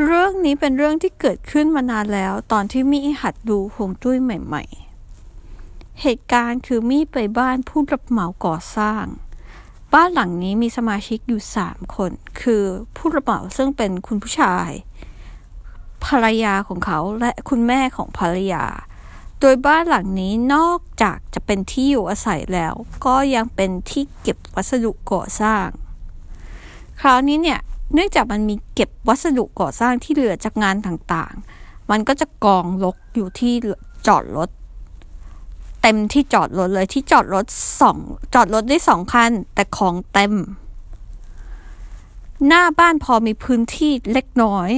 เรื่องนี้เป็นเรื่องที่เกิดขึ้นมานานแล้ว ตอนที่มี่หัดดูหงจุ้ยใหม่ ๆ เหตุการณ์คือมี่ไปบ้านผู้รับเหมาก่อสร้าง บ้านหลังนี้มีสมาชิกอยู่สามคน คือผู้รับเหมาซึ่งเป็นคุณผู้ชาย ภรรยาของเขาและคุณแม่ของภรรยา โดยบ้านหลังนี้นอกจากจะเป็นที่อยู่อาศัยแล้ว ก็ยังเป็นที่เก็บวัสดุก่อสร้าง คราวนี้เนี่ย เนื่องจากมันมีเก็บวัสดุก่อสร้างที่เหลือจากงานต่างๆ มันก็จะกองรกอยู่ที่จอดรถเต็มที่จอดรถเลยที่จอดรถสองจอดรถได้สองคัน แต่ของเต็ม หน้าบ้านพอมีพื้นที่เล็กน้อย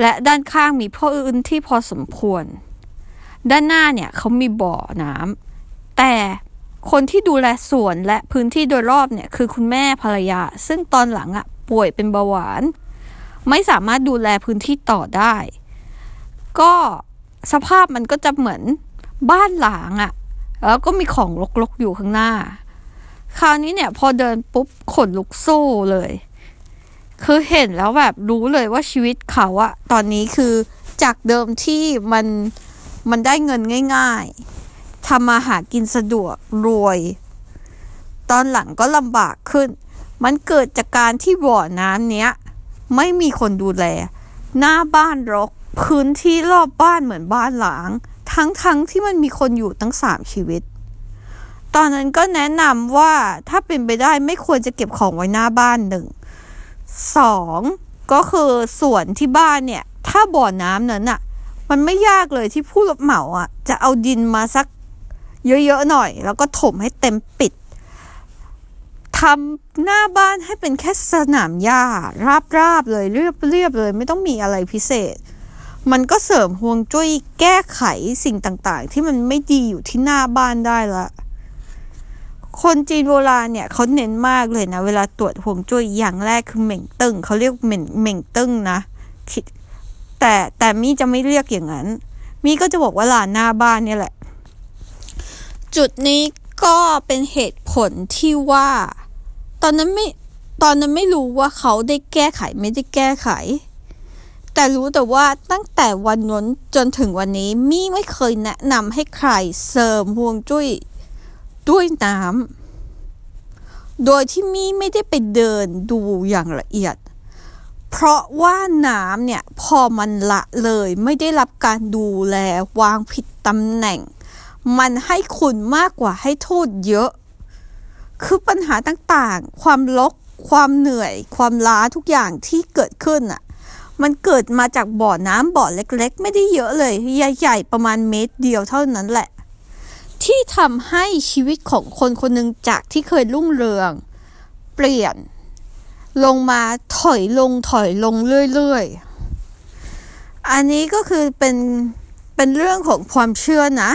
และด้านข้างมีพื้นที่พอสมควร ด้านหน้าเนี่ยเขามีบ่อน้ำแต่คนที่ดูแลสวนและพื้นที่โดยรอบเนี่ยคือคุณแม่ภรรยา ซึ่งตอนหลังอะ่ะ ป่วยเป็นเบาหวาน ไม่สามารถดูแลพื้นที่ต่อได้ ก็สภาพมันก็จะเหมือนบ้านหลางอะ่ะ แล้วก็มีของรกๆอยู่ข้างหน้า คราวนี้เนี่ยพอเดินปุ๊บขนลุกสู้เลย คือเห็นแล้วแบบรู้เลยว่าชีวิตเขาอะตอนนี้คือจากเดิมที่มันมันได้เงินง่าย ๆทำมาหากินสะดวกรวย ตอนหลังก็ลำบากขึ้น มันเกิดจากการที่บ่อน้ำเนี้ย ไม่มีคนดูแล หน้าบ้านรก พื้นที่รอบบ้านเหมือนบ้านหลาง ทั้งๆทที่มันมีคนอยู่ตั้งสามชีวิต ตอนนั้นก็แนะนำว่าถ้าเป็นไปได้ไม่ควรจะเก็บของไว้หน้าบ้านหนึ่งสองก็คือส่วนที่บ้านเนี่ย ถ้าบ่อน้ำนั้นอะ่ะมันไม่ยากเลยที่ผู้รับเหมาอะจะเอาดินมาสักเยอะๆหน่อย แล้วก็ถมให้เต็มปิด ทำหน้าบ้านให้เป็นแค่สนามหญ้าราบๆเลยเรียบเรียบเลย ไม่ต้องมีอะไรพิเศษ มันก็เสริมห่วงจุ้ยแก้ไขสิ่งต่างๆ ที่มันไม่ดีอยู่ที่หน้าบ้านได้ละ คนจีนโบราณเนี่ยเขาเน้นมากเลยนะ เวลาตรวจห่วงจุ้ยอย่างแรกคือเหม่งตึงเขาเรียกเหม่งเหม่งตึงนะแต่แต่มี่จะไม่เรียกอย่างนั้น มี่ก็จะบอกว่าลานหน้าบ้านเนี่ยแหละ จุดนี้ก็เป็นเหตุผลที่ว่า ตอนนั้นไม่ตอนนั้นไม่รู้ว่าเขาได้แก้ไขไม่ได้แก้ไข แต่รู้แต่ว่าตั้งแต่วันนั้นจนถึงวันนี้มี่ไม่เคยแนะนำให้ใครเสริมห่วงจุ้ยด้วยน้ำโดยที่มี่ไม่ได้ไปเดินดูอย่างละเอียด เพราะว่าน้ำเนี่ยพอมันละเลยไม่ได้รับการดูแลวางผิดตำแหน่ง มันให้คุณมากกว่าให้โทษเยอะ คือปัญหาต่างๆ ความลก ความเหนื่อย ความล้าทุกอย่างที่เกิดขึ้นอะมันเกิดมาจากบ่อน้ำบ่อเล็กๆ ไม่ได้เยอะเลยใหญ่ๆประมาณเมตรเดียวเท่านั้นแหละ ที่ทำให้ชีวิตของคนคนหนึ่งจากที่เคยรุ่งเรือง เปลี่ยน ลงมาถอยลงถอยลงเรื่อยๆ อันนี้ก็คือเป็นเป็นเรื่องของความเชื่อนะ